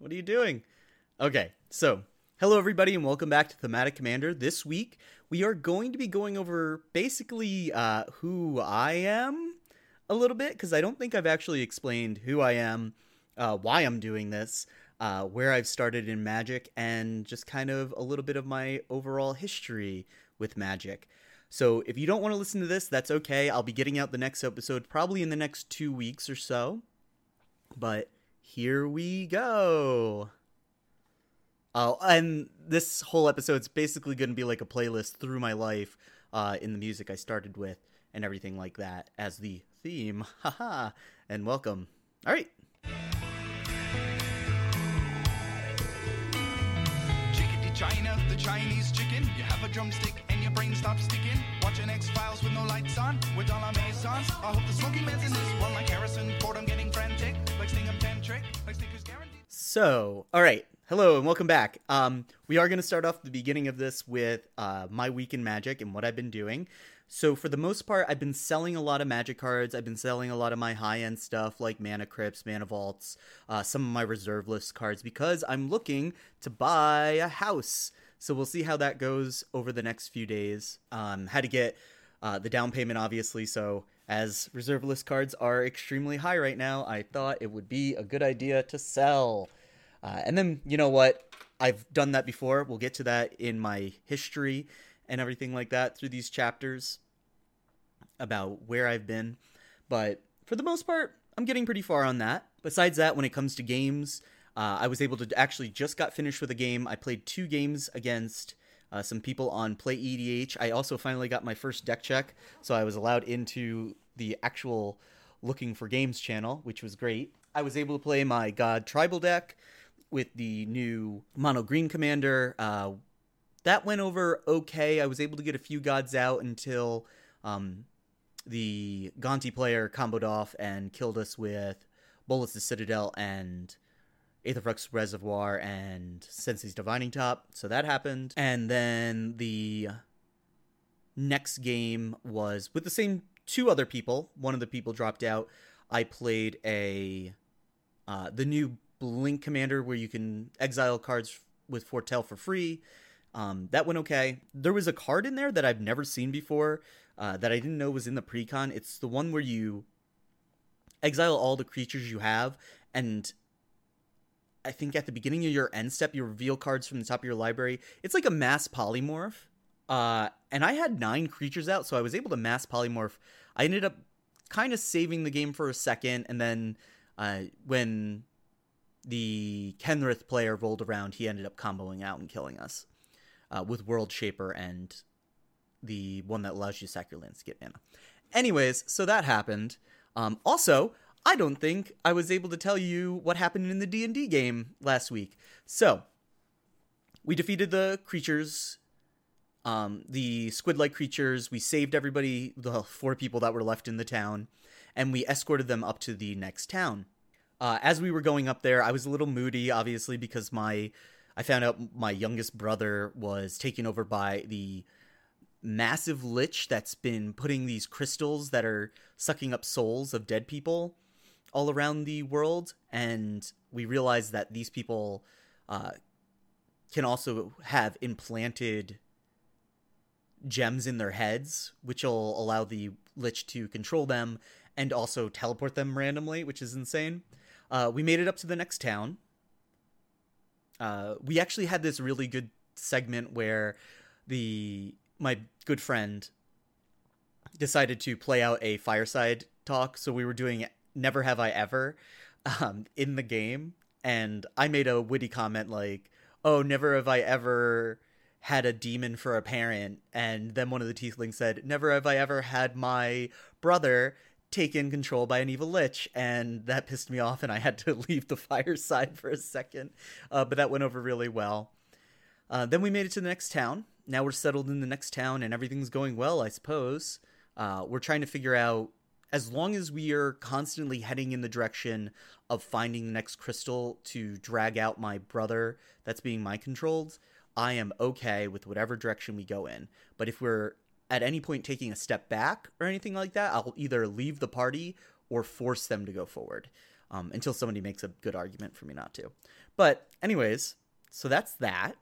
What are you doing? Okay, so hello everybody and welcome back to Thematic Commander. This week we are going to be going over basically uh, who I am a little bit because I don't think I've actually explained who I am, uh, why I'm doing this, uh, where I've started in Magic, and just kind of a little bit of my overall history with Magic. So if you don't want to listen to this, that's okay. I'll be getting out the next episode probably in the next two weeks or so. But here we go. Oh, and this whole episode's basically going to be like a playlist through my life uh, in the music I started with and everything like that as the theme. Haha. and welcome. All right. Chickadee China, the Chinese chicken. You have a drumstick and your brain stops sticking. Watching X Files with no lights on, with all our masons. I hope the smoky man's in this one like Harrison Ford. I'm getting frantic, like Snickers guaranteed. So, all right. Hello and welcome back. Um, we are going to start off the beginning of this with uh, my week in Magic and what I've been doing. So, for the most part, I've been selling a lot of Magic cards. I've been selling a lot of my high end stuff like Mana Crypts, Mana Vaults, uh, some of my reserve list cards because I'm looking to buy a house. So, we'll see how that goes over the next few days. Um, had to get uh, the down payment, obviously. So, as reserve list cards are extremely high right now, I thought it would be a good idea to sell. Uh, and then, you know what? I've done that before. We'll get to that in my history and everything like that through these chapters about where I've been. But for the most part, I'm getting pretty far on that. Besides that, when it comes to games, uh, I was able to actually just got finished with a game. I played two games against uh, some people on Play EDH. I also finally got my first deck check, so I was allowed into the actual looking for games channel, which was great. I was able to play my God Tribal deck with the new Mono Green Commander. Uh, that went over okay. I was able to get a few gods out until um, the Gonti player comboed off and killed us with Bolas the Citadel and Aetherflux Reservoir and Sensei's Divining Top. So that happened. And then the next game was with the same two other people. One of the people dropped out. I played a uh, the new Blink Commander where you can exile cards with Foretell for free. Um, that went okay. There was a card in there that I've never seen before uh, that I didn't know was in the precon. It's the one where you exile all the creatures you have, and I think at the beginning of your end step, you reveal cards from the top of your library. It's like a mass polymorph. Uh, and I had nine creatures out, so I was able to mass polymorph. I ended up kind of saving the game for a second, and then uh, when the Kenrith player rolled around, he ended up comboing out and killing us uh, with World Shaper and the one that allows you to sack your lands to get mana. Anyways, so that happened. Um, also, I don't think I was able to tell you what happened in the D and D game last week. So we defeated the creatures, um, the squid-like creatures. We saved everybody, the four people that were left in the town, and we escorted them up to the next town. Uh, as we were going up there, I was a little moody, obviously, because my I found out my youngest brother was taken over by the massive lich that's been putting these crystals that are sucking up souls of dead people all around the world, and we realized that these people uh, can also have implanted gems in their heads, which will allow the lich to control them and also teleport them randomly, which is insane. Uh, we made it up to the next town. Uh, we actually had this really good segment where the my good friend decided to play out a fireside talk. So we were doing "Never Have I Ever" um, in the game, and I made a witty comment like, "Oh, never have I ever." Had a demon for a parent and then one of the tieflings said never have i ever had my brother taken control by an evil lich and that pissed me off and i had to leave the fireside for a second. Uh, but that went over really well. Uh, then we made it to the next town. Now we're settled in the next town and everything's going well i suppose. Uh, we're trying to figure out as long as we are constantly heading in the direction of finding the next crystal to drag out my brother that's being mind controlled i am okay with whatever direction we go in but if we're at any point taking a step back or anything like that, I'll either leave the party or force them to go forward. um, until somebody makes a good argument for me not to. But anyways, so that's that,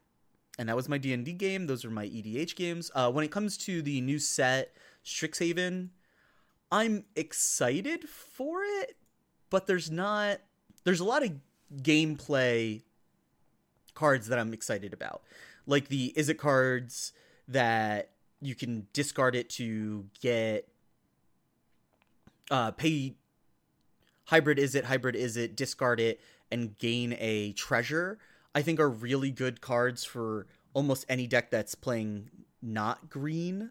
and that was my D and D game. Those are my EDH games. Uh, when it comes to the new set, Strixhaven, I'm excited for it, but there's not. There's a lot of gameplay cards that I'm excited about, like the is it cards that you can discard it to get uh pay hybrid is it hybrid is it discard it and gain a treasure i think are really good cards for almost any deck that's playing not green.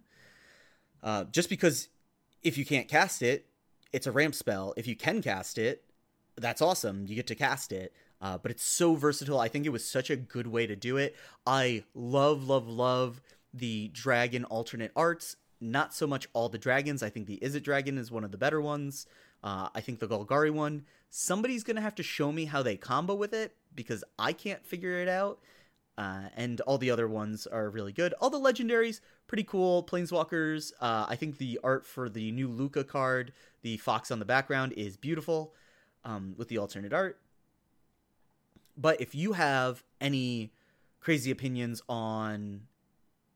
Uh, just because if you can't cast it it's a ramp spell. If you can cast it that's awesome. You get to cast it uh, but it's so versatile i think it was such a good way to do it i love love love the dragon alternate arts. Not so much all the dragons. I think the Izzet dragon is one of the better ones. Uh, I think the Golgari one. Somebody's gonna have to show me how they combo with it because I can't figure it out. Uh, and all the other ones are really good. All the legendaries, pretty cool. Planeswalkers. Uh, I think the art for the new Luca card, the fox on the background, is beautiful um, with the alternate art. But if you have any crazy opinions on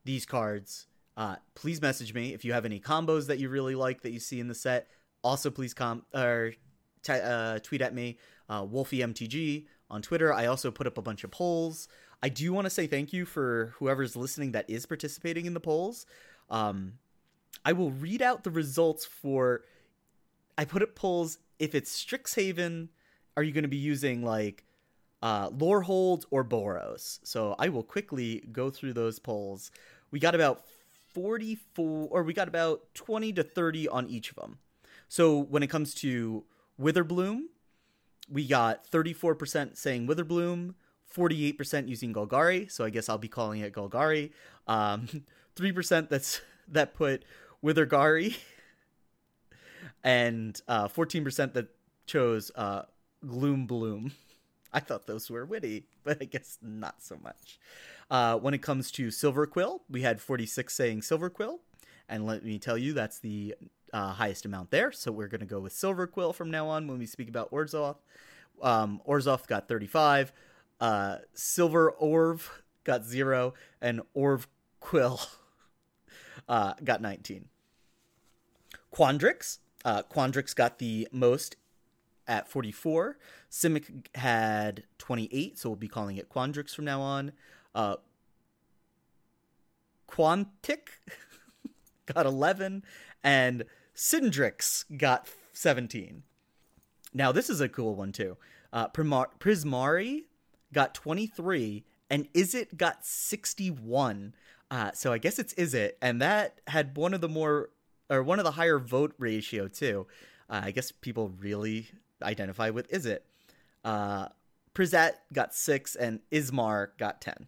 these cards, uh, please message me if you have any combos that you really like that you see in the set. Also, please com or t- uh, tweet at me, uh, on Twitter. I also put up a bunch of polls. I do want to say thank you for whoever's listening that is participating in the polls. Um, I will read out the results for. I put up polls if it's Strixhaven. Are you going to be using like uh, Lorehold or Boros? So I will quickly go through those polls we got about 44 or we got about 20 to 30 on each of them. So when it comes to Witherbloom, we got 34% saying Witherbloom, 48% using Golgari, so I guess I'll be calling it Golgari. Um, 3% that's that put Withergari and uh, 14% that chose uh, Gloom Bloom. I thought those were witty, but I guess not so much. Uh, when it comes to Silverquill, we had 46 saying Silverquill, and let me tell you, that's the uh, highest amount there. So we're going to go with Silverquill from now on when we speak about Orzhov. Um, Orzhov got 35, uh, Silver Orv got zero, and Orv Quill uh, got 19. Quandrix, uh, Quandrix got the most at 44. Simic had 28, so we'll be calling it Quandrix from now on. Uh, Quantic got 11, and Cindrix got 17. Now, this is a cool one, too. Uh, Prismari got 23, and Izzet got 61. Uh, so I guess it's Izzet, and that had one of the more, or one of the higher vote ratio, too. Uh, I guess people really identify with Izzet. Uh, Prizat got 6, and Ismar got 10.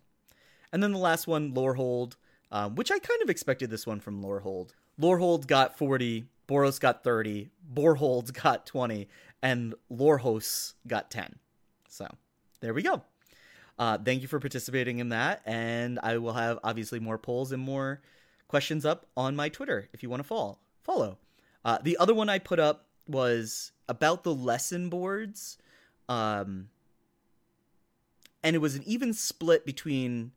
And then the last one, Lorehold, um, which I kind of expected this one from Lorehold. Lorehold got 40, Boros got 30, Borhold got 20, and Lorehos got 10. So there we go. Uh, thank you for participating in that. And I will have obviously more polls and more questions up on my Twitter if you want to follow. Follow. Uh, the other one I put up was about the lesson boards. Um, and it was an even split between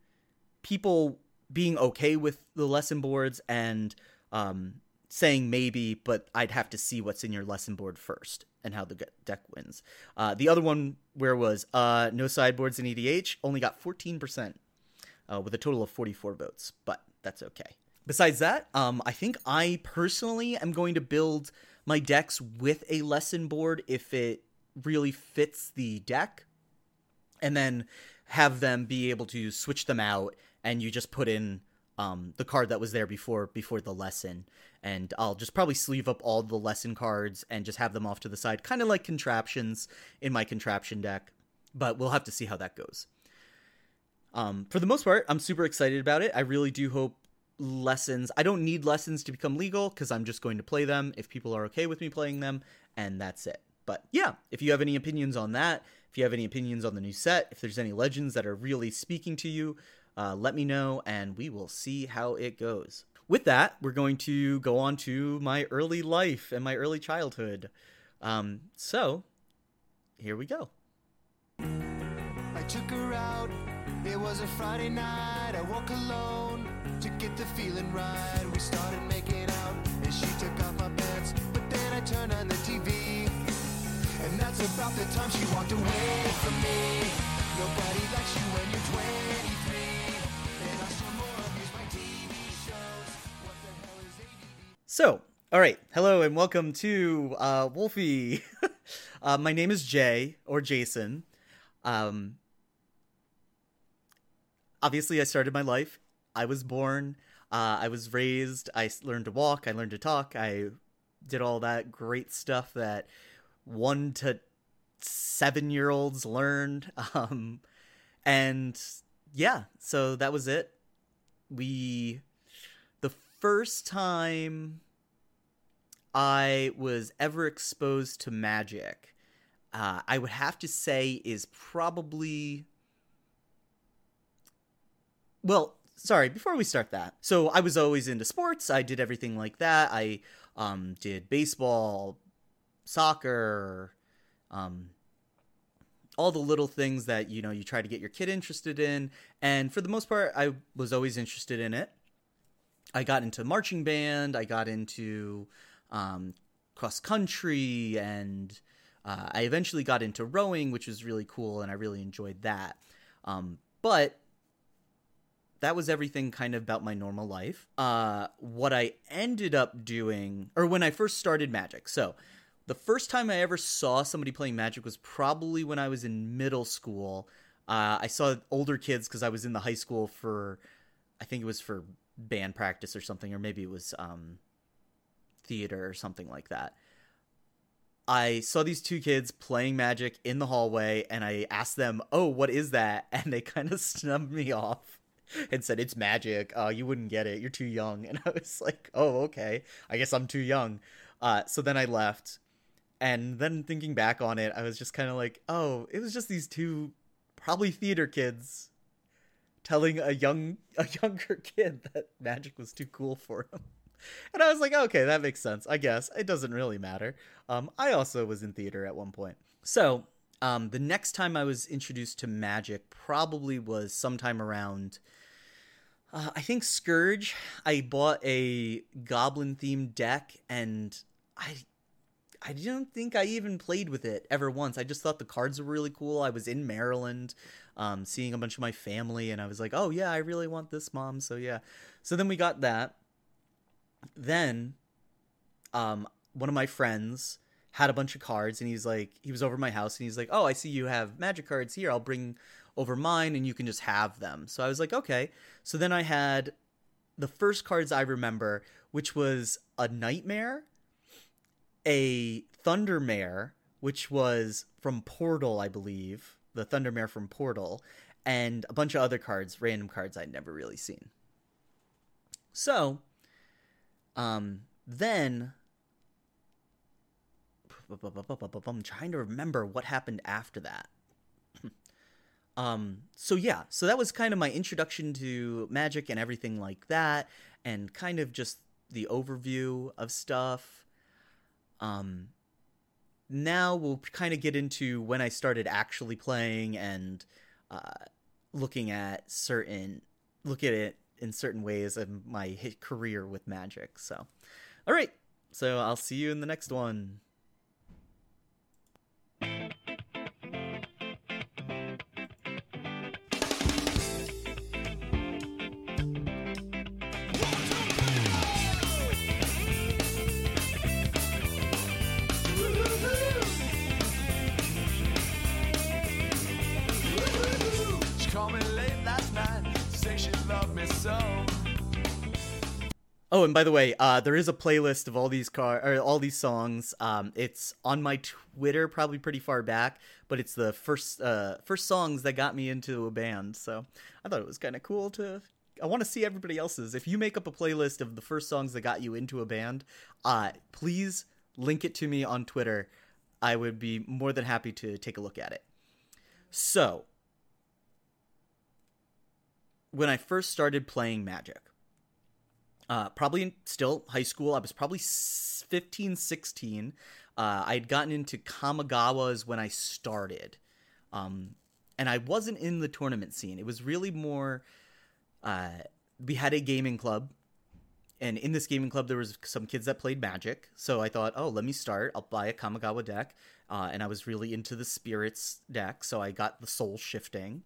people being okay with the lesson boards and um, saying maybe, but I'd have to see what's in your lesson board first and how the deck wins. Uh, the other one where was uh, no sideboards in EDH only got 14% uh, with a total of 44 votes, but that's okay. Besides that, um, I think I personally am going to build my decks with a lesson board if it really fits the deck, and then have them be able to switch them out and you just put in um, the card that was there before before the lesson. And i'll just probably sleeve up all the lesson cards and just have them off to the side kind of like contraptions in my contraption deck but we'll have to see how that goes. Um, for the most part i'm super excited about it. I really do hope lessons i don't need lessons to become legal because i'm just going to play them if people are okay with me playing them and that's it but yeah if you have any opinions on that if you have any opinions on the new set if there's any legends that are really speaking to you uh, let me know and we will see how it goes. With that, we're going to go on to my early life and my early childhood. Um, so, here we go. I took her out. It was a Friday night. I woke alone to get the feeling right. We started making out, and she took off my pants. But then I turned on the TV, and that's about the time she walked away from me. Nobody likes you when you're 23, and I saw more of these my TV shows. What the hell is ADD? So, all right, hello and welcome to uh, Wolfie. uh, my name is Jay or Jason. Um, obviously, I started my life. I was born. Uh, I was raised. I learned to walk. I learned to talk. I did all that great stuff that one to seven year olds learned. Um, and yeah, so that was it. We, the first time I was ever exposed to magic, uh, I would have to say is probably. Well, sorry, before we start that. So I was always into sports. I did everything like that. I um, did baseball, soccer, um, all the little things that, you know, you try to get your kid interested in. And for the most part, I was always interested in it. I got into marching band. I got into um, cross country, and uh, I eventually got into rowing, which was really cool, and I really enjoyed that. Um, but that was everything kind of about my normal life. Uh, what I ended up doing, or when I first started magic, so the first time I ever saw somebody playing magic was probably when I was in middle school. Uh, I saw older kids because I was in the high school for, I think it was for band practice or something, or maybe it was um, theater or something like that. I saw these two kids playing magic in the hallway, and I asked them, "Oh, what is that?" And they kind of snubbed me off and said, "It's magic. Uh, you wouldn't get it. You're too young." And I was like, "Oh, okay. I guess I'm too young." Uh, so then I left, and then thinking back on it, I was just kind of like, "Oh, it was just these two, probably theater kids." telling a young a younger kid that magic was too cool for him. And I was like, okay, that makes sense. I guess it doesn't really matter. Um, I also was in theater at one point. So um, the next time I was introduced to magic probably was sometime around, uh, I think Scourge. I bought a goblin themed deck, and I I don't think I even played with it ever once. I just thought the cards were really cool. I was in Maryland, um, seeing a bunch of my family, and I was like, oh, yeah, I really want this, mom. So, yeah. So then we got that. Then, um, one of my friends had a bunch of cards, and he's like, he was over my house, and he's like, oh, I see you have magic cards here. I'll bring over mine, and you can just have them. So I was like, okay. So then I had the first cards I remember, which was a nightmare a Thundermare, which was from Portal, I believe, the Thundermare from Portal, and a bunch of other cards, random cards I'd never really seen. So, um, then I'm trying to remember what happened after that. um, so yeah, so that was kind of my introduction to magic and everything like that, and kind of just the overview of stuff. Um now we'll kind of get into when i started actually playing and uh looking at certain look at it in certain ways of my career with magic so. All right so i'll see you in the next one so. Oh, and by the way, uh, there is a playlist of all these car or all these songs. Um, it's on my Twitter, probably pretty far back, but it's the first uh, first songs that got me into a band. So I thought it was kind of cool to. I want to see everybody else's. If you make up a playlist of the first songs that got you into a band, uh, please link it to me on Twitter. I would be more than happy to take a look at it. So, when I first started playing Magic, uh, probably in still high school. I was probably s- 15, 16. Uh, I had gotten into Kamigawas when I started, um, and I wasn't in the tournament scene. It was really more. Uh, we had a gaming club, and in this gaming club there was some kids that played Magic. So I thought, oh, let me start. I'll buy a Kamigawa deck, uh, and I was really into the Spirits deck, so I got the Soul Shifting.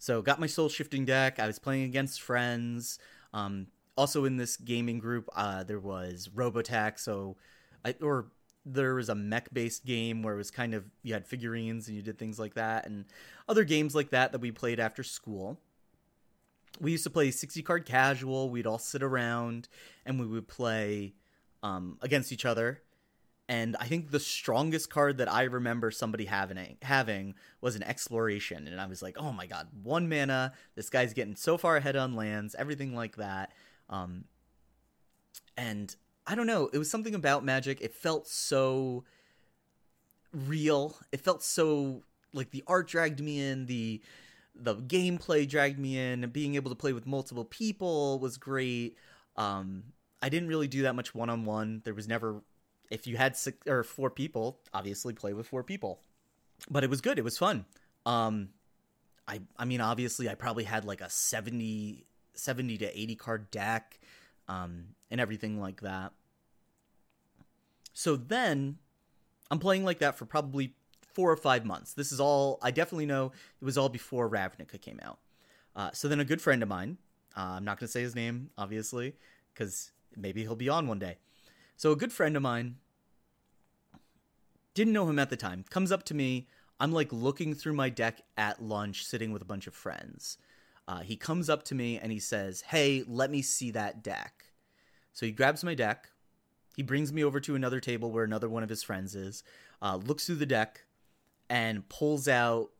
So got my Soul Shifting deck. I was playing against friends. Um, also in this gaming group, uh, there was Robotech. So, I or there was a mech based game where it was kind of you had figurines and you did things like that, and other games like that that we played after school. We used to play 60 card casual. We'd all sit around and we would play um, against each other. And I think the strongest card that I remember somebody having having was an exploration, and I was like, "Oh my god, one mana! This guy's getting so far ahead on lands, everything like that." Um, and I don't know, it was something about Magic. It felt so real. It felt so like the art dragged me in, the the gameplay dragged me in, and being able to play with multiple people was great. Um, I didn't really do that much one on one. There was never, if you had six or four people, obviously play with four people. But it was good. It was fun. Um, I I mean, obviously, I probably had like a 70, 70 to eighty card deck, um, and everything like that. So then, I'm playing like that for probably four or five months. This is all I definitely know. It was all before Ravnica came out. Uh, so then, a good friend of mine. Uh, I'm not going to say his name, obviously, because maybe he'll be on one day. So a good friend of mine didn't know him at the time. Comes up to me. I'm like looking through my deck at lunch, sitting with a bunch of friends. Uh, he comes up to me and he says, "Hey, let me see that deck." So he grabs my deck. He brings me over to another table where another one of his friends is. Uh, looks through the deck and pulls out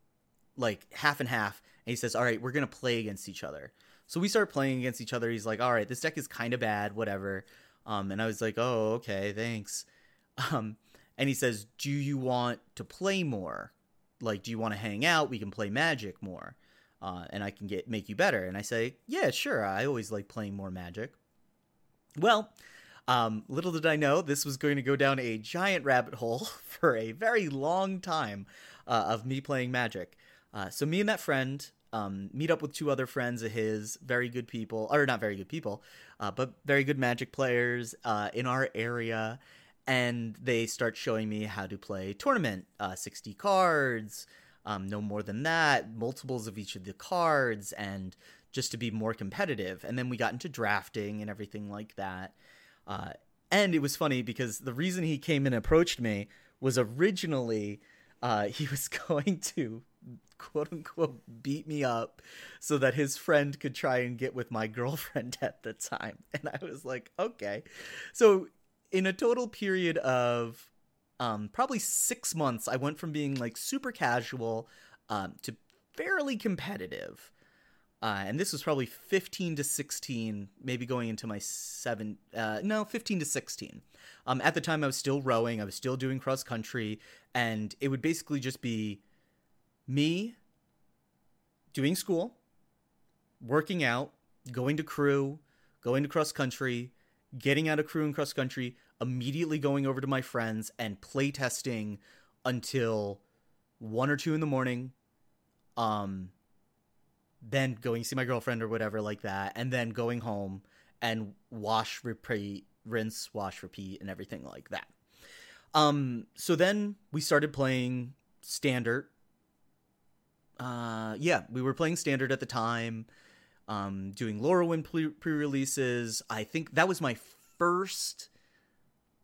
like half and half. And he says, "All right, we're gonna play against each other." So we start playing against each other. He's like, "All right, this deck is kind of bad, whatever." Um, and I was like, "Oh, okay, thanks." Um, and he says, "Do you want to play more? Like, do you want to hang out? We can play Magic more, uh, and I can get make you better." And I say, "Yeah, sure. I always like playing more Magic." Well, um, little did I know this was going to go down a giant rabbit hole for a very long time uh, of me playing Magic. Uh, so me and that friend um, meet up with two other friends of his, very good people, or not very good people, uh, but very good Magic players uh, in our area, and they start showing me how to play tournament, uh, sixty cards, um, no more than that, multiples of each of the cards, and just to be more competitive. And then we got into drafting and everything like that. Uh, and it was funny because the reason he came and approached me was originally uh, he was going to quote unquote beat me up so that his friend could try and get with my girlfriend at the time. And I was like, okay. So in a total period of um, probably six months, I went from being like super casual um, to fairly competitive. Uh, and this was probably 15 to 16, maybe going into my seven, uh, no, 15 to 16. Um, at the time, I was still rowing, I was still doing cross country, and it would basically just be me doing school, working out, going to crew, going to cross country, getting out of crew and cross country, immediately going over to my friends and play testing until one or two in the morning. Um, then going see my girlfriend or whatever like that, and then going home and wash, repeat, rinse, wash, repeat, and everything like that. Um, so then we started playing standard. Uh, yeah, we were playing standard at the time, um, doing Lorwyn pre releases. I think that was my first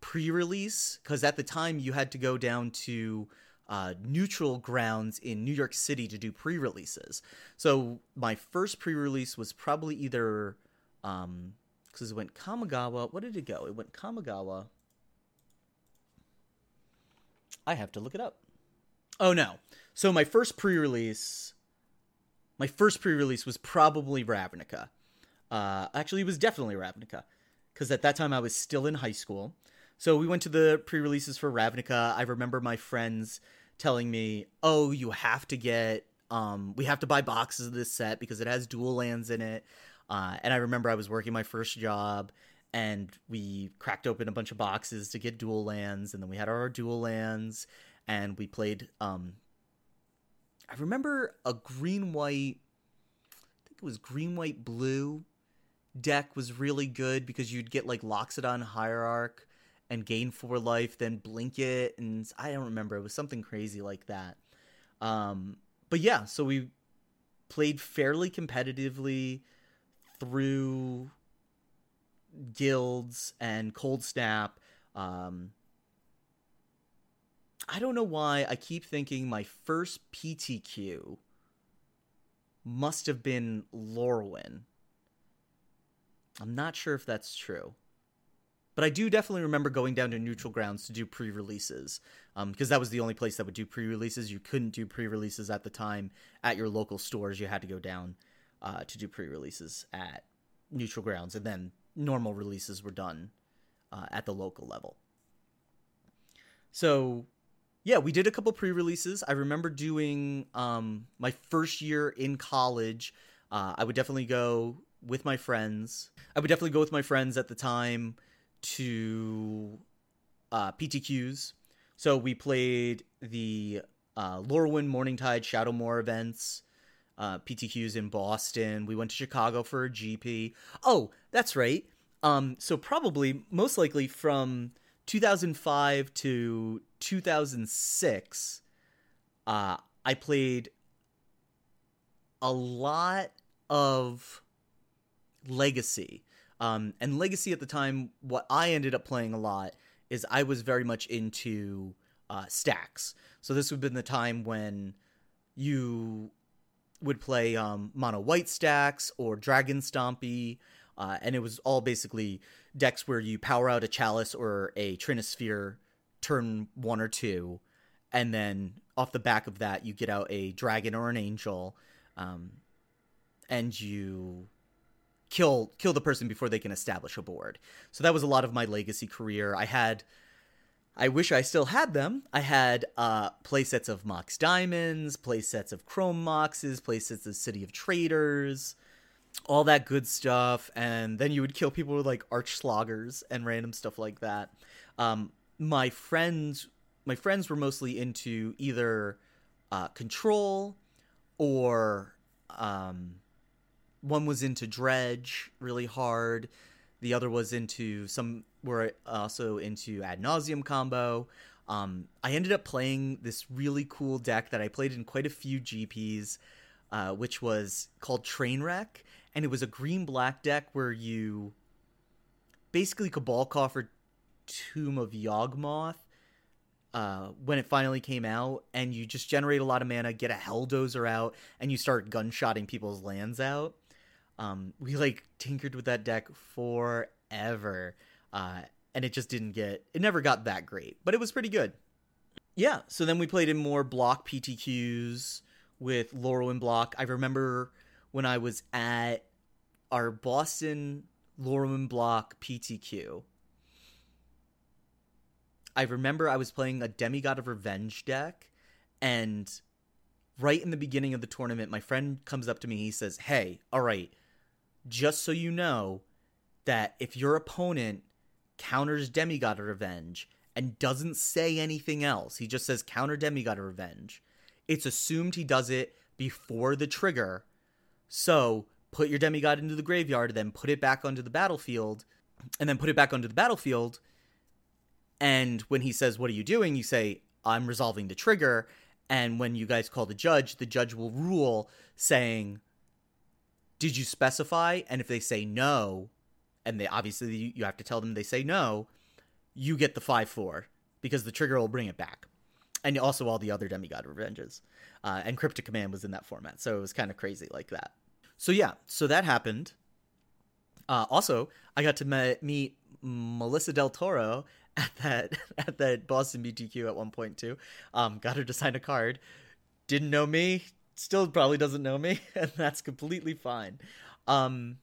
pre release because at the time you had to go down to uh, neutral grounds in New York City to do pre releases. So my first pre release was probably either. Um, because it went Kamigawa. What did it go? It went Kamigawa. I have to look it up. Oh no. So my first pre-release my first pre-release was probably Ravnica. Uh actually it was definitely Ravnica cuz at that time I was still in high school. So we went to the pre-releases for Ravnica. I remember my friends telling me, "Oh, you have to get um we have to buy boxes of this set because it has dual lands in it." Uh, and I remember I was working my first job and we cracked open a bunch of boxes to get dual lands, and then we had our dual lands, and we played. Um, I remember a green white. I think it was green white blue deck was really good because you'd get like Loxodon Hierarch and gain four life, then blink it, and I don't remember. It was something crazy like that. Um, but yeah, so we played fairly competitively through guilds and cold snap. Um, I don't know why I keep thinking my first PTQ must have been Lorwyn. I'm not sure if that's true. But I do definitely remember going down to neutral grounds to do pre-releases, because um, that was the only place that would do pre-releases. You couldn't do pre-releases at the time at your local stores. You had to go down uh, to do pre-releases at neutral grounds, and then normal releases were done uh, at the local level. So, yeah, we did a couple pre-releases. I remember doing um, my first year in college. Uh, I would definitely go with my friends. I would definitely go with my friends at the time to uh, PTQs. So we played the uh, Lorwyn Morningtide Shadowmoor events, uh, PTQs in Boston. We went to Chicago for a GP. Oh, that's right. Um, so probably most likely from 2005 to 2006, uh, I played a lot of Legacy. Um, and Legacy at the time, what I ended up playing a lot is I was very much into uh, stacks. So this would have been the time when you would play um, mono white stacks or dragon stompy, uh, and it was all basically decks where you power out a chalice or a trinisphere turn one or two, and then off the back of that you get out a dragon or an angel, um, and you kill kill the person before they can establish a board. So that was a lot of my legacy career. I had I wish I still had them. I had uh, playsets of Mox Diamonds, playsets of Chrome Moxes, playsets of City of Traders, all that good stuff. And then you would kill people with like Arc-Sloggers and random stuff like that. Um, my friends, my friends were mostly into either uh, Control or um, one was into Dredge really hard. The other was into some were also into Ad Nauseam combo. Um, I ended up playing this really cool deck that I played in quite a few GPs, uh, which was called Trainwreck, and it was a green black deck where you basically Cabal Coffer Tomb of Yawgmoth uh, when it finally came out, and you just generate a lot of mana, get a Helldozer out, and you start gunshotting people's lands out. Um, we like tinkered with that deck forever, uh, and it just didn't get. It never got that great, but it was pretty good. Yeah. So then we played in more block PTQs with Lorwyn block. I remember when I was at our Boston Lorwyn block PTQ. I remember I was playing a Demigod of Revenge deck, and right in the beginning of the tournament, my friend comes up to me. He says, Hey, all right, just so you know that if your opponent counters Demigod of Revenge and doesn't say anything else, he just says counter Demigod of Revenge, it's assumed he does it before the trigger. So put your Demigod into the graveyard, then put it back onto the battlefield, and then put it back onto the battlefield. And when he says, What are you doing? you say, I'm resolving the trigger. And when you guys call the judge, the judge will rule saying, did you specify? And if they say no, and they obviously you have to tell them they say no, you get the five four because the trigger will bring it back, and also all the other demigod revenges. Uh, and Cryptic Command was in that format, so it was kind of crazy like that. So yeah, so that happened. Uh, also, I got to me- meet Melissa DeTora at that at that Boston PTQ at one point too. Um, got her to sign a card. Didn't know me, still probably doesn't know me, and that's completely fine. Um,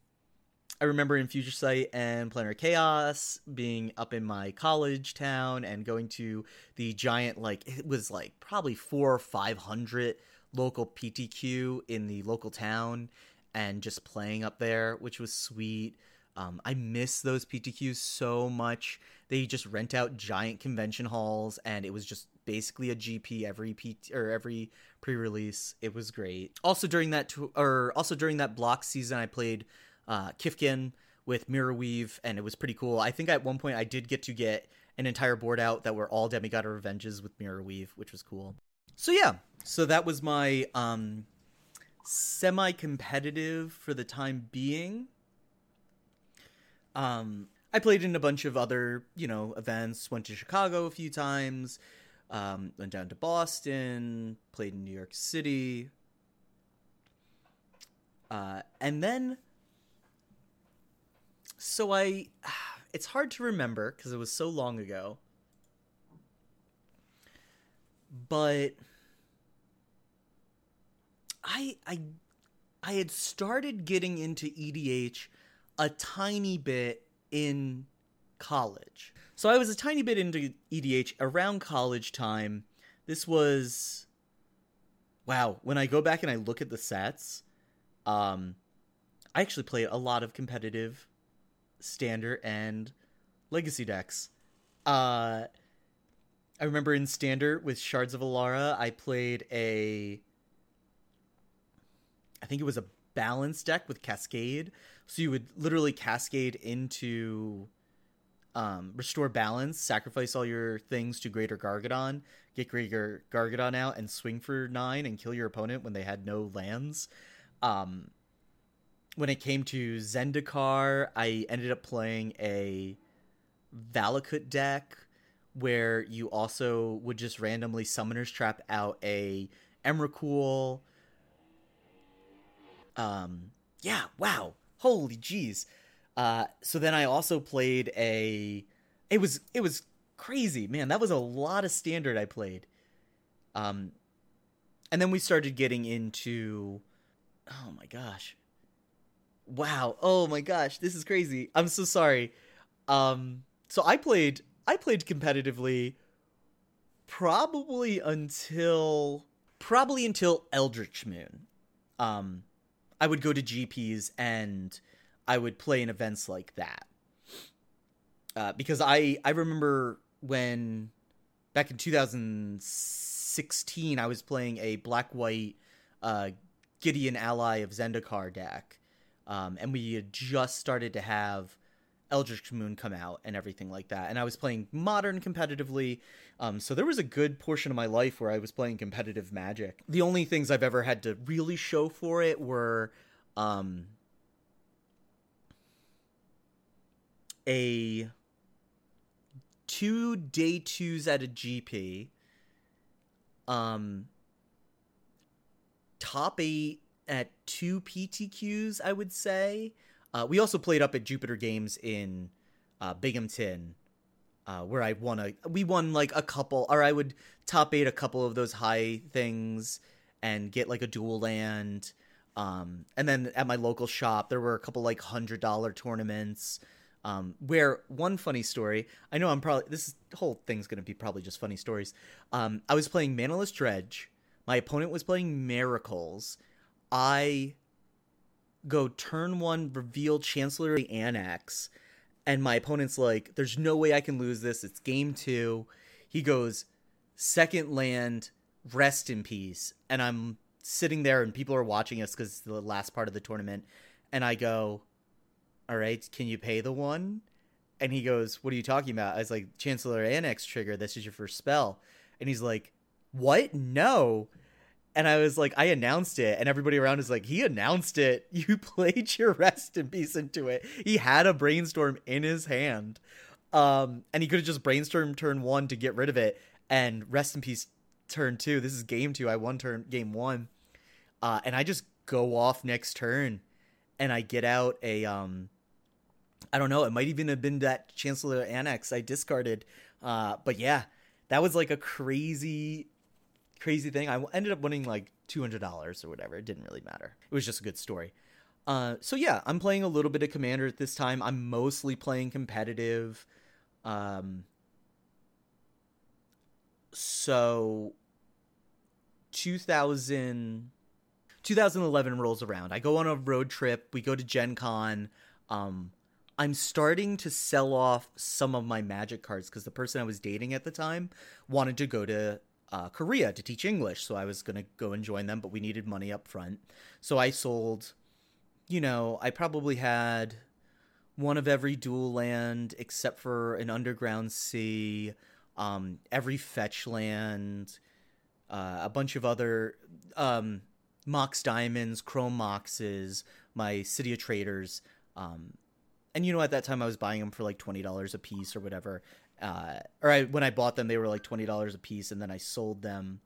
I remember in Future Sight and Planar Chaos being up in my college town and going to the giant, like, it was like probably four or 500 local PTQ in the local town and just playing up there, which was sweet. Um, I miss those PTQs so much. They just rent out giant convention halls, and it was just basically a GP every PT or every pre-release. It was great. Also during that or also during that block season, I played uh, Kithkin with Mirrorweave, and it was pretty cool. I think at one point I did get to get an entire board out that were all Demigod Revenges with Mirrorweave, which was cool. So yeah, so that was my um, semi-competitive for the time being. Um, I played in a bunch of other, you know, events. Went to Chicago a few times. Um, went down to Boston. Played in New York City. Uh, and then, so I, it's hard to remember because it was so long ago. But I I I had started getting into EDH a tiny bit in college. So I was a tiny bit into EDH around college time. This was wow, when I go back and I look at the sets, um I actually play a lot of competitive standard and legacy decks. Uh I remember in standard with Shards of Alara, I played a I think it was a balance deck with Cascade. So you would literally cascade into um, restore balance, sacrifice all your things to Greater Gargadon, get Greater Gargadon out, and swing for nine and kill your opponent when they had no lands. Um, when it came to Zendikar, I ended up playing a Valakut deck where you also would just randomly Summoner's Trap out a Emrakul. Um, yeah, wow, holy jeez. Uh, so then I also played a. It was it was crazy, man. That was a lot of standard I played. Um, and then we started getting into. Oh my gosh. Wow. Oh my gosh, this is crazy. I'm so sorry. Um, so I played I played competitively probably until probably until Eldritch Moon. Um, I would go to GPs and I would play in events like that. Uh, because I I remember when back in 2016 I was playing a black white uh, Gideon ally of Zendikar deck, um, and we had just started to have Eldritch Moon come out and everything like that. And I was playing modern competitively. Um, so there was a good portion of my life where I was playing competitive magic. The only things I've ever had to really show for it were um, a two day twos at a GP. Um, top eight at two PTQs, I would say. Uh, we also played up at Jupiter Games in uh, Binghamton, uh, where I won a. We won like a couple, or I would top eight a couple of those high things and get like a dual land. Um, and then at my local shop, there were a couple like hundred dollar tournaments. Um, where one funny story, I know I'm probably this whole thing's gonna be probably just funny stories. Um, I was playing Manaless Dredge. My opponent was playing Miracles. I go turn one, reveal Chancellery Annex, and my opponent's like, "There's no way I can lose this. It's game two. He goes, second land, rest in peace, and I'm sitting there and people are watching us because it's the last part of the tournament, and I go, "All right, can you pay the one?" And he goes, "What are you talking about?" I was like, Chancellor Annex trigger. This is your first spell," and he's like, "What? No." And I was like, I announced it, and everybody around is like, he announced it. You played your rest in peace into it. He had a brainstorm in his hand, um, and he could have just brainstormed turn one to get rid of it, and rest in peace turn two. This is game two. I won turn game one, uh, and I just go off next turn, and I get out a um, I don't know. It might even have been that Chancellor Annex I discarded, uh, but yeah, that was like a crazy crazy thing. I ended up winning like two hundred dollars or whatever. It didn't really matter. It was just a good story. Uh, so yeah, I'm playing a little bit of Commander at this time. I'm mostly playing competitive. Um, so 2000, 2011 rolls around. I go on a road trip. We go to Gen Con. Um, I'm starting to sell off some of my magic cards because the person I was dating at the time wanted to go to uh, Korea to teach English. So I was going to go and join them, but we needed money up front. So I sold, you know, I probably had one of every dual land except for an underground sea, um, every fetch land, uh, a bunch of other um, Mox Diamonds, Chrome Moxes, my City of Traders. Um, and you know, at that time I was buying them for like twenty dollars a piece or whatever. Uh, or I, when I bought them, they were like twenty dollars a piece, and then I sold them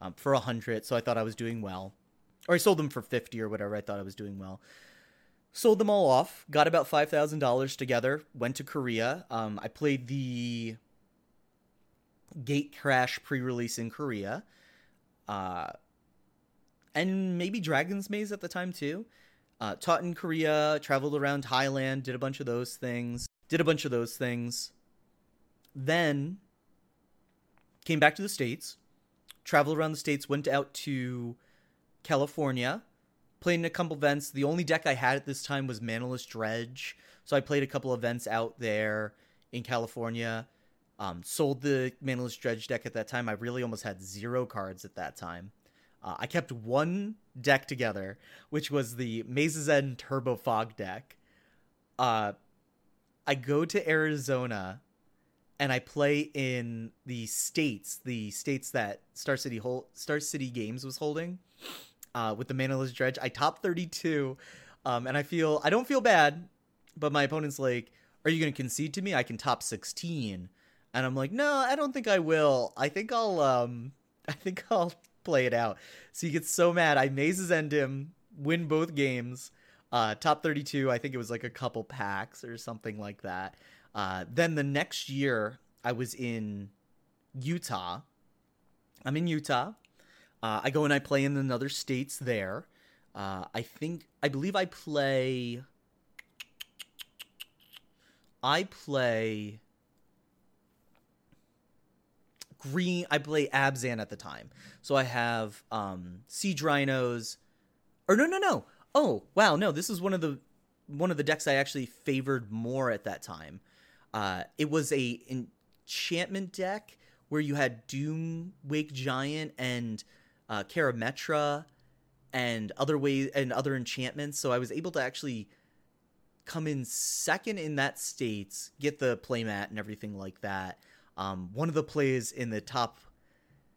um, for a hundred. So I thought I was doing well, or I sold them for fifty or whatever. I thought I was doing well. Sold them all off. Got about five thousand dollars together. Went to Korea. Um, I played the Gatecrash pre-release in Korea, uh, and maybe Dragon's Maze at the time too uh, taught in Korea, traveled around Thailand, did a bunch of those things, did a bunch of those things. Then came back to the States, traveled around the States, went out to California, played in a couple events. The only deck I had at this time was Manaless Dredge. So I played a couple events out there in California. Um, sold the Manaless Dredge deck at that time. I really almost had zero cards at that time. Uh, I kept one deck together, which was the Maze's End Turbo Fog deck. Uh, I go to Arizona and I play in the states, the states that Star City Star City Games was holding, uh, with the Manaless Dredge. I top 32, um, and I feel I don't feel bad, but my opponent's like, "Are you going to concede to me? I can top 16," and I'm like, "No, I don't think I will. I think I'll um, I think I'll play it out. So he gets so mad. I mazes end him, win both games. Uh, top 32, I think it was like a couple packs or something like that. Uh, then the next year, I was in Utah. I'm in Utah. Uh, I go and I play in another states there. Uh, I think, I believe I play. I play green. I play Abzan at the time, so I have um, Siege Rhinos. Or no, no, no. Oh wow, no. This is one of the one of the decks I actually favored more at that time. Uh, it was a enchantment deck where you had Doom Wake Giant and uh, Karametra and other ways and other enchantments. So I was able to actually come in second in that states, get the playmat and everything like that. Um, one of the plays in the top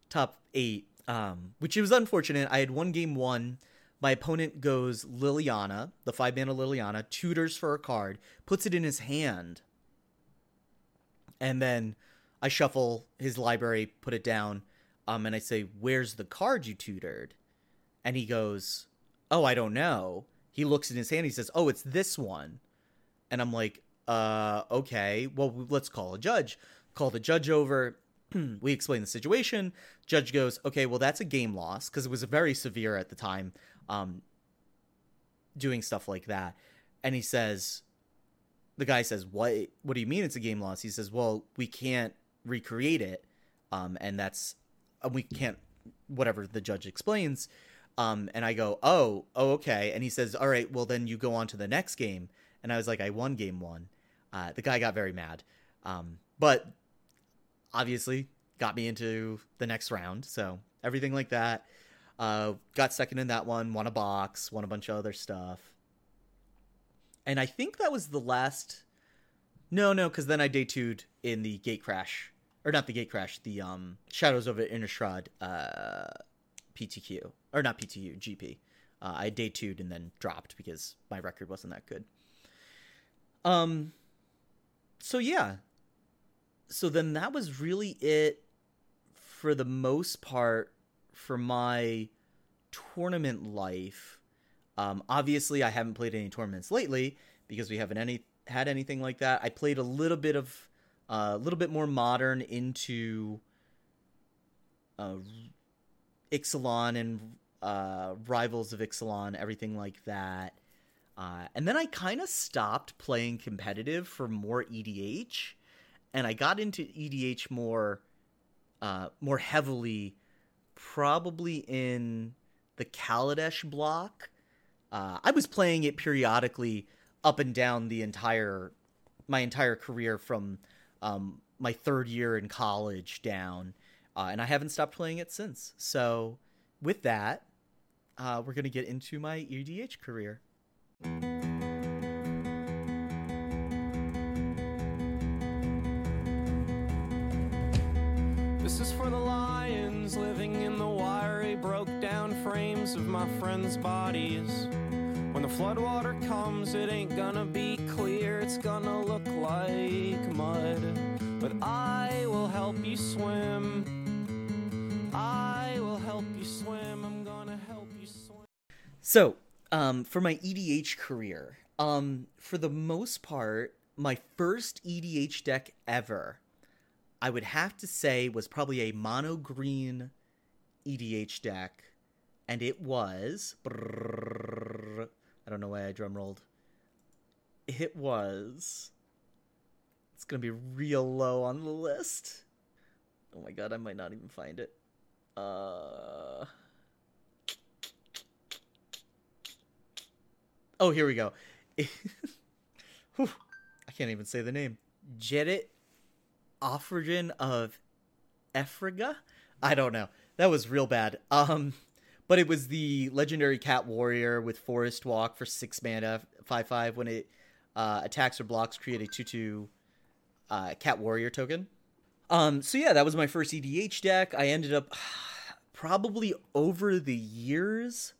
top eight, um, which it was unfortunate. I had one game one. My opponent goes Liliana, the five mana Liliana, tutors for a card, puts it in his hand, and then I shuffle his library, put it down, um, and I say, "Where's the card you tutored?" And he goes, "Oh, I don't know." He looks in his hand. He says, "Oh, it's this one," and I'm like, "Uh, okay. Well, let's call a judge." call the judge over. we explain the situation. Judge goes, okay, well, that's a game loss because it was very severe at the time, um, doing stuff like that. And he says, the guy says, what? What do you mean it's a game loss? He says, well, we can't recreate it, um, and that's uh, we can't. Whatever the judge explains. Um, and I go, oh, oh, okay. And he says, all right, well, then you go on to the next game. And I was like, I won game one. Uh, the guy got very mad. Um, but obviously got me into the next round. So everything like that. Uh, got second in that one, won a box, won a bunch of other stuff. And I think that was the last. No, no, because then I day two'd in the Gatecrash, or not the Gatecrash, the um Shadows of Innistrad uh, PTQ or not PTU GP. Uh, I day two'd and then dropped because my record wasn't that good. Um. So yeah, so then that was really it for the most part for my tournament life. Um, obviously, I haven't played any tournaments lately because we haven't any had anything like that. I played a little bit of uh, a uh, little bit more modern into uh, Ixalan and uh, Rivals of Ixalan, everything like that. Uh, and then I kind of stopped playing competitive for more EDH and I got into EDH more uh, more heavily probably in the Kaladesh block. Uh, I was playing it periodically up and down the entire my entire career from um, my third year in college down, uh, and I haven't stopped playing it since. So, with that, uh, we're gonna get into my EDH career. This is for the lions living in the wiry, broke down frames of my friends' bodies. Floodwater comes, it ain't gonna be clear, it's gonna look like mud. But I will help you swim. I will help you swim. I'm gonna help you swim. So, um, for my EDH career, um, for the most part, my first EDH deck ever, I would have to say, was probably a mono green EDH deck, and it was. brrrr, I don't know why I drum rolled. It was. It's gonna be real low on the list. Oh my god, I might not even find it. Uh. Oh, here we go. I can't even say the name. Jedit Offrigen of Ephraga? I don't know. That was real bad. Um, but it was the legendary cat warrior with forest walk for six mana, five five. When it uh, attacks or blocks, create a two two uh, cat warrior token. Um, so yeah, that was my first EDH deck. I ended up probably over the years.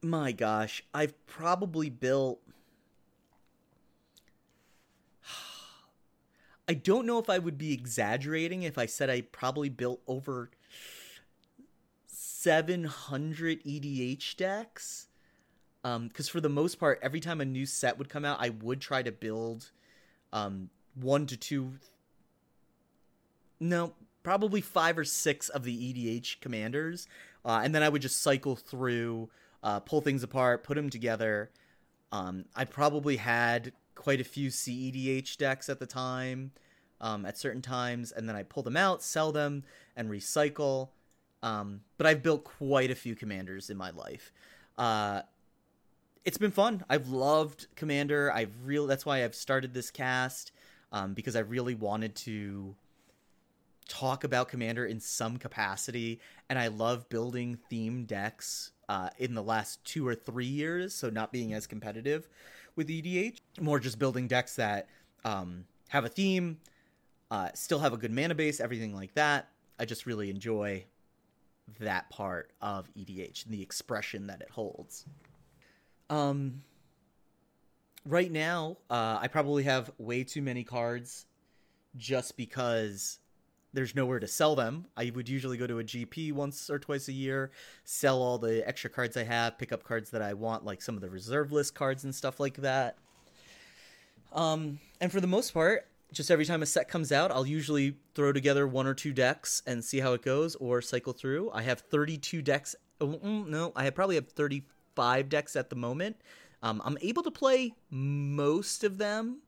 My gosh, I've probably built. I don't know if I would be exaggerating if I said I probably built over 700 EDH decks. Because for the most part, every time a new set would come out, I would try to build um, one to two. No, probably five or six of the EDH commanders. Uh, and then I would just cycle through, uh, pull things apart, put them together. Um, I probably had quite a few CEDH decks at the time, um, at certain times, and then I pull them out, sell them, and recycle. Um, but I've built quite a few commanders in my life. Uh, it's been fun. I've loved Commander. I've really that's why I've started this cast um, because I really wanted to talk about Commander in some capacity, and I love building theme decks uh, in the last two or three years. So not being as competitive with EDH, more just building decks that um, have a theme, uh, still have a good mana base, everything like that. I just really enjoy that part of EDH and the expression that it holds. Um, right now, uh, I probably have way too many cards just because there's nowhere to sell them. I would usually go to a GP once or twice a year, sell all the extra cards I have, pick up cards that I want, like some of the reserve list cards and stuff like that. Um, and for the most part, just every time a set comes out, I'll usually throw together one or two decks and see how it goes, or cycle through. I have 32 decks. oh, mm, No, I probably have 35 decks at the moment. Um, I'm able to play most of them.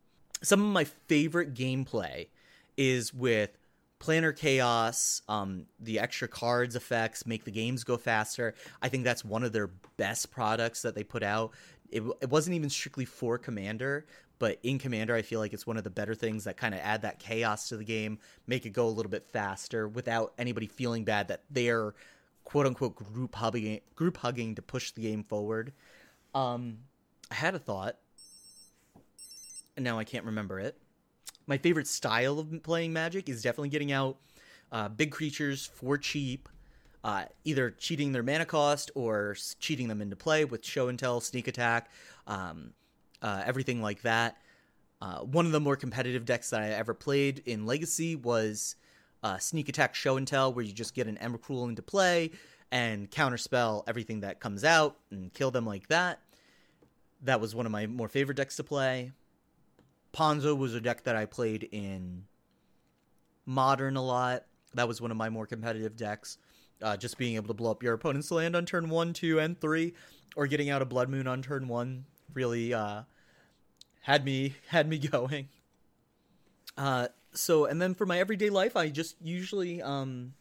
Some of my favorite gameplay is with Planar Chaos. Um, the extra cards effects make the games go faster. I think that's one of their best products that they put out. It, it wasn't even strictly for Commander, but in Commander, I feel like it's one of the better things that kind of add that chaos to the game, make it go a little bit faster without anybody feeling bad that they're quote unquote group hugging group hugging to push the game forward. Um, I had a thought, and now I can't remember it. My favorite style of playing Magic is definitely getting out uh, big creatures for cheap, uh, either cheating their mana cost or cheating them into play with show and tell, sneak attack, um, uh, everything like that. Uh, one of the more competitive decks that I ever played in Legacy was uh, Sneak Attack Show and Tell, where you just get an Emrakul into play and counterspell everything that comes out and kill them like that. That was one of my more favorite decks to play. Ponza was a deck that I played in Modern a lot. That was one of my more competitive decks. Uh, just being able to blow up your opponent's land on turn one, two, and three, or getting out a Blood Moon on turn one really uh, had me had me going. Uh, so and then for my everyday life, I just usually um,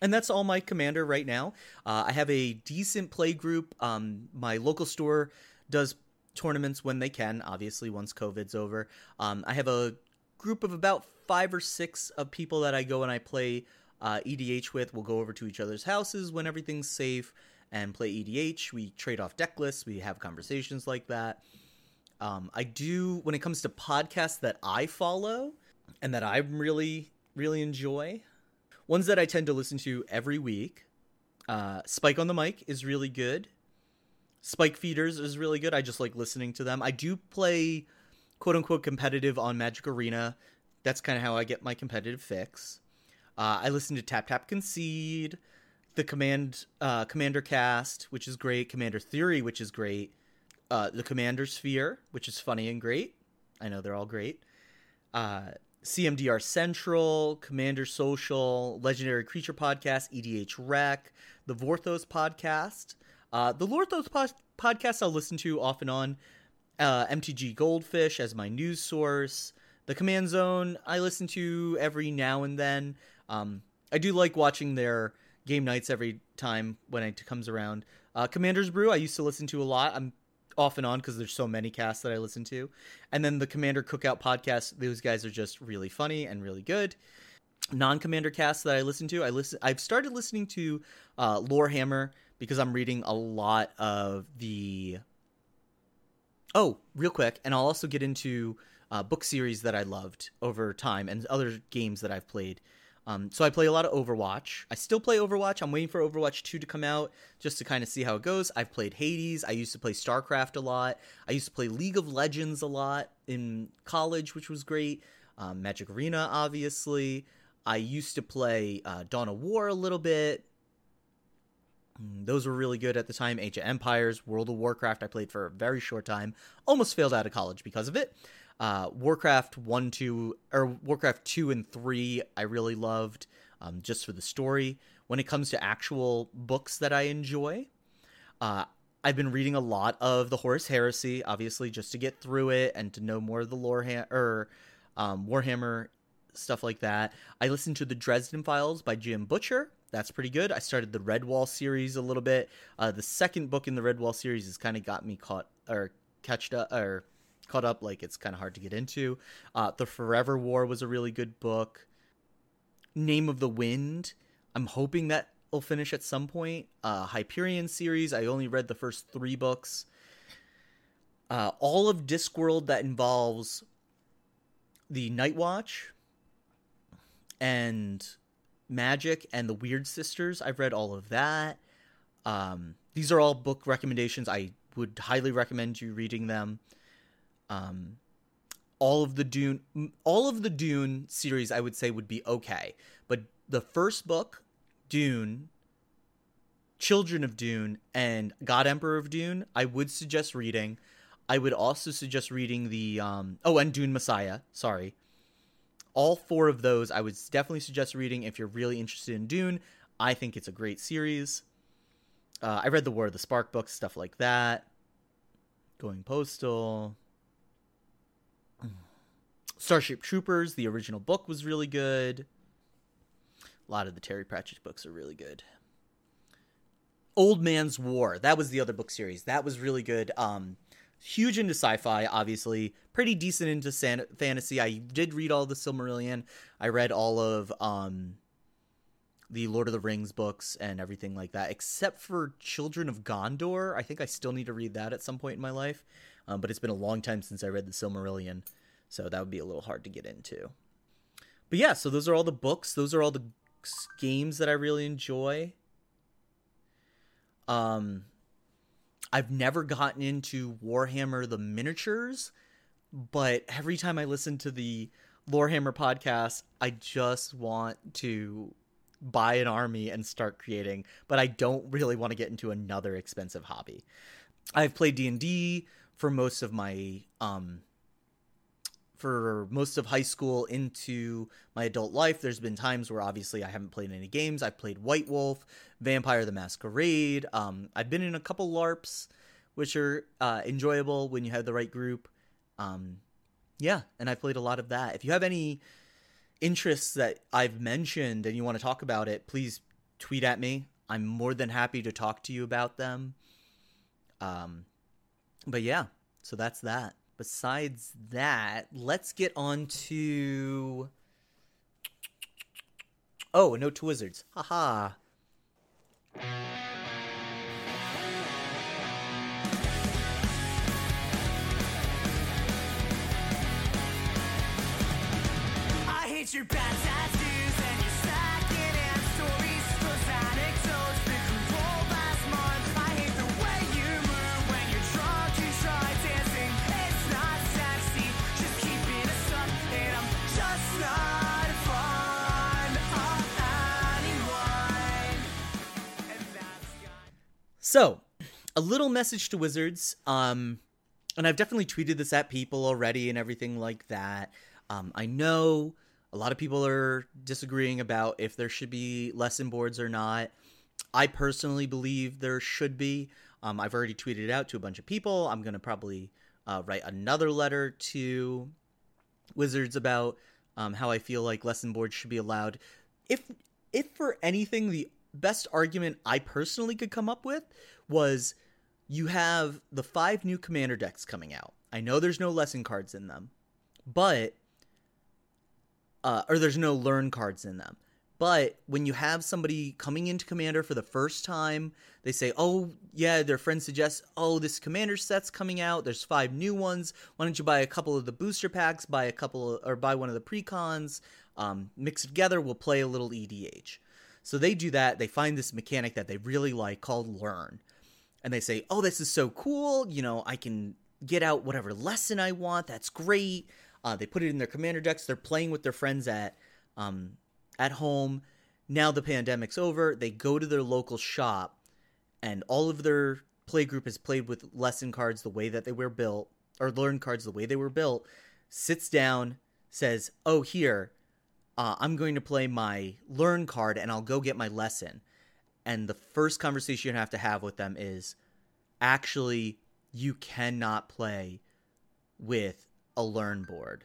and that's all my commander right now. Uh, I have a decent play group. Um, my local store does tournaments when they can. Obviously, once COVID's over, um, I have a group of about five or six of people that I go and I play uh, EDH with. We'll go over to each other's houses when everything's safe and play EDH. We trade off deck lists. We have conversations like that. Um, I do when it comes to podcasts that I follow and that I really really enjoy. Ones that I tend to listen to every week. Uh, Spike on the mic is really good. Spike Feeders is really good. I just like listening to them. I do play quote unquote competitive on Magic Arena. That's kind of how I get my competitive fix. Uh, I listen to Tap Tap Concede, the Command uh, Commander Cast, which is great. Commander Theory, which is great. Uh, the Commander Sphere, which is funny and great. I know they're all great. Uh, CMDR Central, Commander Social, Legendary Creature Podcast, EDH Rec, the Vorthos Podcast. Uh, the Lorthos po- Podcast I'll listen to off and on. Uh, MTG Goldfish as my news source. The Command Zone I listen to every now and then. Um, I do like watching their game nights every time when it comes around. Uh, Commander's Brew I used to listen to a lot. I'm off and on because there's so many casts that I listen to. And then the Commander Cookout podcast, those guys are just really funny and really good. Non-commander casts that I listen to, I listen. I've started listening to uh, Lorehammer because I'm reading a lot of the. Oh, real quick, and I'll also get into uh, book series that I loved over time and other games that I've played. Um, so I play a lot of Overwatch. I still play Overwatch. I'm waiting for Overwatch 2 to come out just to kind of see how it goes. I've played Hades. I used to play StarCraft a lot. I used to play League of Legends a lot in college, which was great. Um, Magic Arena, obviously. I used to play uh, Dawn of War a little bit. Mm, Those were really good at the time. Age of Empires, World of Warcraft, I played for a very short time. Almost failed out of college because of it. Uh, Warcraft 1, 2, or Warcraft 2 and 3, I really loved um, just for the story. When it comes to actual books that I enjoy, uh, I've been reading a lot of the Horus Heresy, obviously, just to get through it and to know more of the lore ha- or um, Warhammer stuff like that. I listened to the Dresden Files by Jim Butcher. That's pretty good. I started the Redwall series a little bit. Uh, the second book in the Redwall series has kind of got me caught or catched up or caught up. Like it's kind of hard to get into. Uh, the Forever War was a really good book. Name of the Wind. I'm hoping that will finish at some point. Uh, Hyperion series. I only read the first three books. Uh, all of Discworld that involves the Night Watch and Magic and the Weird Sisters. I've read all of that. Um, these are all book recommendations. I would highly recommend you reading them. Um, all of the Dune, all of the Dune series, I would say would be okay, but the first book, Dune, Children of Dune, and God Emperor of Dune, I would suggest reading. I would also suggest reading the um, oh, and Dune Messiah. Sorry, all four of those I would definitely suggest reading if you're really interested in Dune. I think it's a great series. Uh, I read the War of the Spark books, stuff like that. Going Postal. Starship Troopers, the original book was really good. A lot of the Terry Pratchett books are really good. Old Man's War, that was the other book series. That was really good. Um, huge into sci-fi, obviously. Pretty decent into san- fantasy. I did read all the Silmarillion. I read all of um, the Lord of the Rings books and everything like that, except for Children of Gondor. I think I still need to read that at some point in my life. Um, but it's been a long time since I read the Silmarillion, so that would be a little hard to get into. But yeah, so those are all the books. Those are all the games that I really enjoy. Um, I've never gotten into Warhammer the miniatures, but every time I listen to the Lorehammer podcast, I just want to buy an army and start creating, but I don't really want to get into another expensive hobby. I've played D&D for most of my um for most of high school into my adult life. There's been times where obviously I haven't played any games. I've played White Wolf, Vampire the Masquerade. Um, I've been in a couple LARPs, which are uh, enjoyable when you have the right group. Um, yeah, and I've played a lot of that. If you have any interests that I've mentioned and you want to talk about it, please tweet at me. I'm more than happy to talk to you about them. Um, but yeah, So that's that. Besides that, let's get on to. Oh, note to wizards. Haha. I hate your bad So, a little message to wizards. Um, and I've definitely tweeted this at people already and everything like that. Um, I know a lot of people are disagreeing about if there should be lesson boards or not. I personally believe there should be. Um, I've already tweeted it out to a bunch of people. I'm going to probably uh, write another letter to wizards about um, how I feel like lesson boards should be allowed. If if for anything, the best argument I personally could come up with was you have the five new commander decks coming out. I know there's no lesson cards in them, but uh, or there's no learn cards in them. But when you have somebody coming into Commander for the first time, they say, "Oh, yeah," their friend suggests, "Oh, this Commander set's coming out. There's five new ones. Why don't you buy a couple of the booster packs? Buy a couple, or buy one of the precons. Um, mix it together. We'll play a little EDH." So they do that. They find this mechanic that they really like called Learn, and they say, "Oh, this is so cool. You know, I can get out whatever lesson I want. That's great." Uh, they put it in their commander decks. They're playing with their friends at um, at home. Now the pandemic's over. They go to their local shop, and all of their play group is played with lesson cards the way that they were built, or learn cards the way they were built. Sits down, says, "Oh, here, uh, I'm going to play my learn card, and I'll go get my lesson." And the first conversation you have to have with them is, actually, you cannot play with a learn board.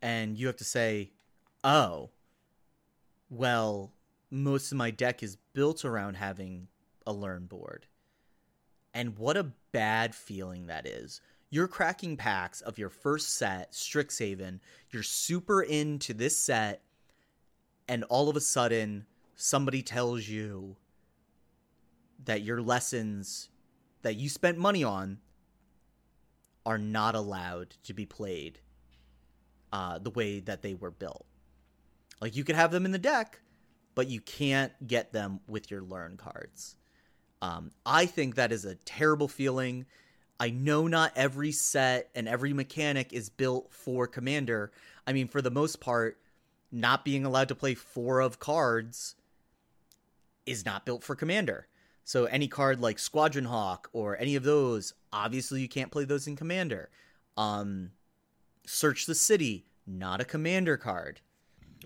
And you have to say, oh, well, most of my deck is built around having a learn board. And what a bad feeling that is. You're cracking packs of your first set, Strixhaven. You're super into this set, and all of a sudden, somebody tells you that your lessons that you spent money on are not allowed to be played uh, the way that they were built. Like you could have them in the deck, but you can't get them with your learn cards. Um, I think that is a terrible feeling. I know not every set and every mechanic is built for Commander. I mean, for the most part, not being allowed to play four of cards is not built for Commander. So any card like Squadron Hawk or any of those, obviously you can't play those in Commander. Um, Search the City, not a Commander card,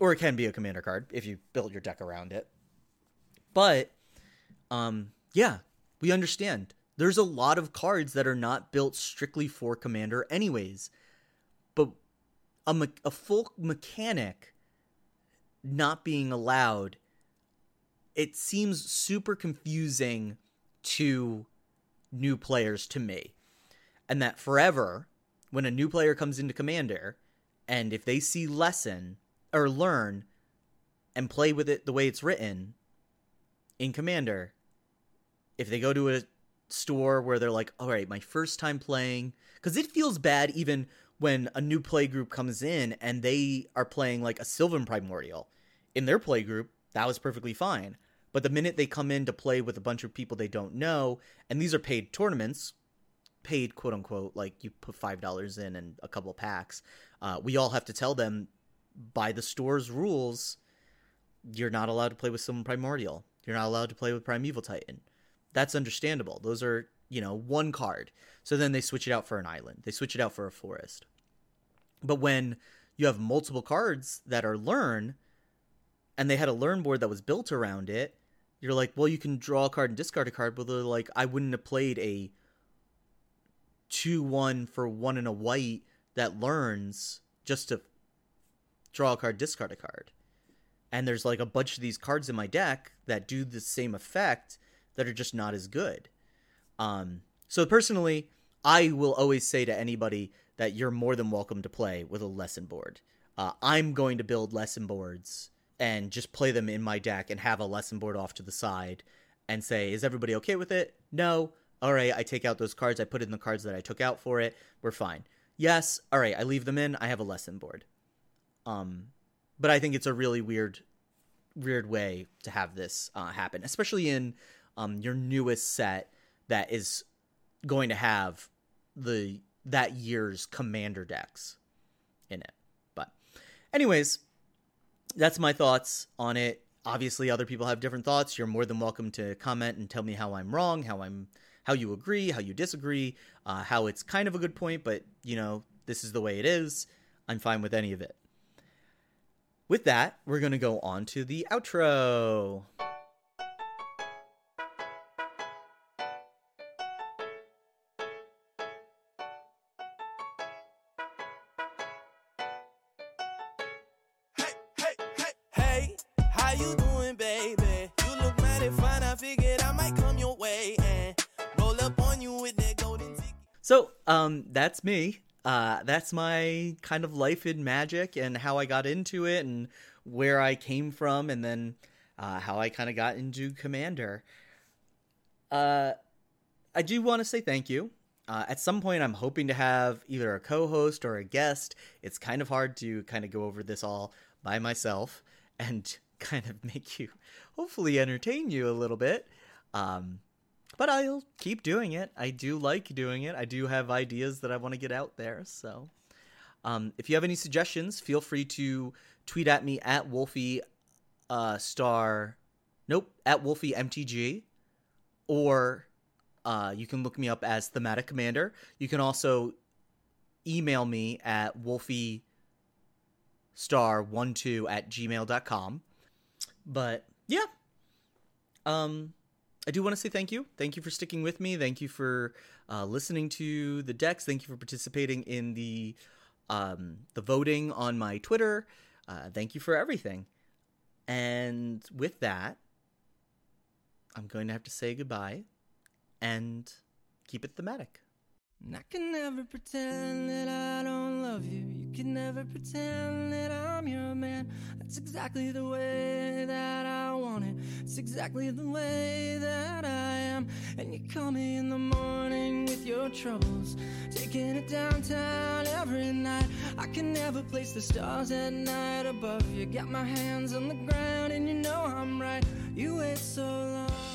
or it can be a Commander card if you build your deck around it. But, um, yeah, we understand. There's a lot of cards that are not built strictly for Commander, anyways. But a, me- a full mechanic not being allowed it seems super confusing to new players to me. And that forever, when a new player comes into Commander, and if they see lesson or learn and play with it the way it's written in Commander, if they go to a store where they're like, all right, my first time playing, because it feels bad even when a new play group comes in and they are playing like a Sylvan Primordial. In their play group, that was perfectly fine. But the minute they come in to play with a bunch of people they don't know, and these are paid tournaments, paid quote unquote, like you put five dollars in and a couple packs, uh, we all have to tell them by the store's rules, you're not allowed to play with Sylvan Primordial. You're not allowed to play with Primeval Titan. That's understandable. Those are, you know, one card. So then they switch it out for an island. They switch it out for a forest. But when you have multiple cards that are learn, and they had a learn board that was built around it, you're like, well, you can draw a card and discard a card, but they're like, I wouldn't have played a two one for one and a white that learns just to draw a card, discard a card. And there's like a bunch of these cards in my deck that do the same effect that are just not as good. Um, so personally, I will always say to anybody that you're more than welcome to play with a lesson board. Uh, I'm going to build lesson boards and just play them in my deck and have a lesson board off to the side and say, is everybody okay with it? No. All right, I take out those cards. I put in the cards that I took out for it. We're fine. Yes. All right, I leave them in. I have a lesson board. Um, but I think it's a really weird, weird way to have this uh, happen, especially in um, your newest set that is going to have the that year's commander decks in it. But anyways, that's my thoughts on it. Obviously other people have different thoughts. You're more than welcome to comment and tell me how I'm wrong, how I'm how you agree, how you disagree, uh, how it's kind of a good point, but you know, this is the way it is. I'm fine with any of it. With that, we're going to go on to the outro. Um, that's me. Uh, that's my kind of life in magic and how I got into it and where I came from and then uh, how I kind of got into Commander. Uh, I do want to say thank you. Uh, at some point, I'm hoping to have either a co host or a guest. It's kind of hard to kind of go over this all by myself and kind of make you, hopefully, entertain you a little bit. Um, but I'll keep doing it. I do like doing it. I do have ideas that I want to get out there. So, um, if you have any suggestions, feel free to tweet at me at Wolfie uh, Star. Nope, at Wolfie MTG, or uh, you can look me up as Thematic Commander. You can also email me at Wolfie star12 at gmail.com. But yeah. Um I do want to say thank you. Thank you for sticking with me. Thank you for uh, listening to the decks. Thank you for participating in the um, the voting on my Twitter. Uh, thank you for everything. And with that, I'm going to have to say goodbye and keep it thematic. And I can never pretend that I don't love you. You can never pretend that I'm your man. That's exactly the way that I want it. It's exactly the way that I am. And you call me in the morning with your troubles, taking it downtown every night. I can never place the stars at night above you. Got my hands on the ground, and you know I'm right. You wait so long.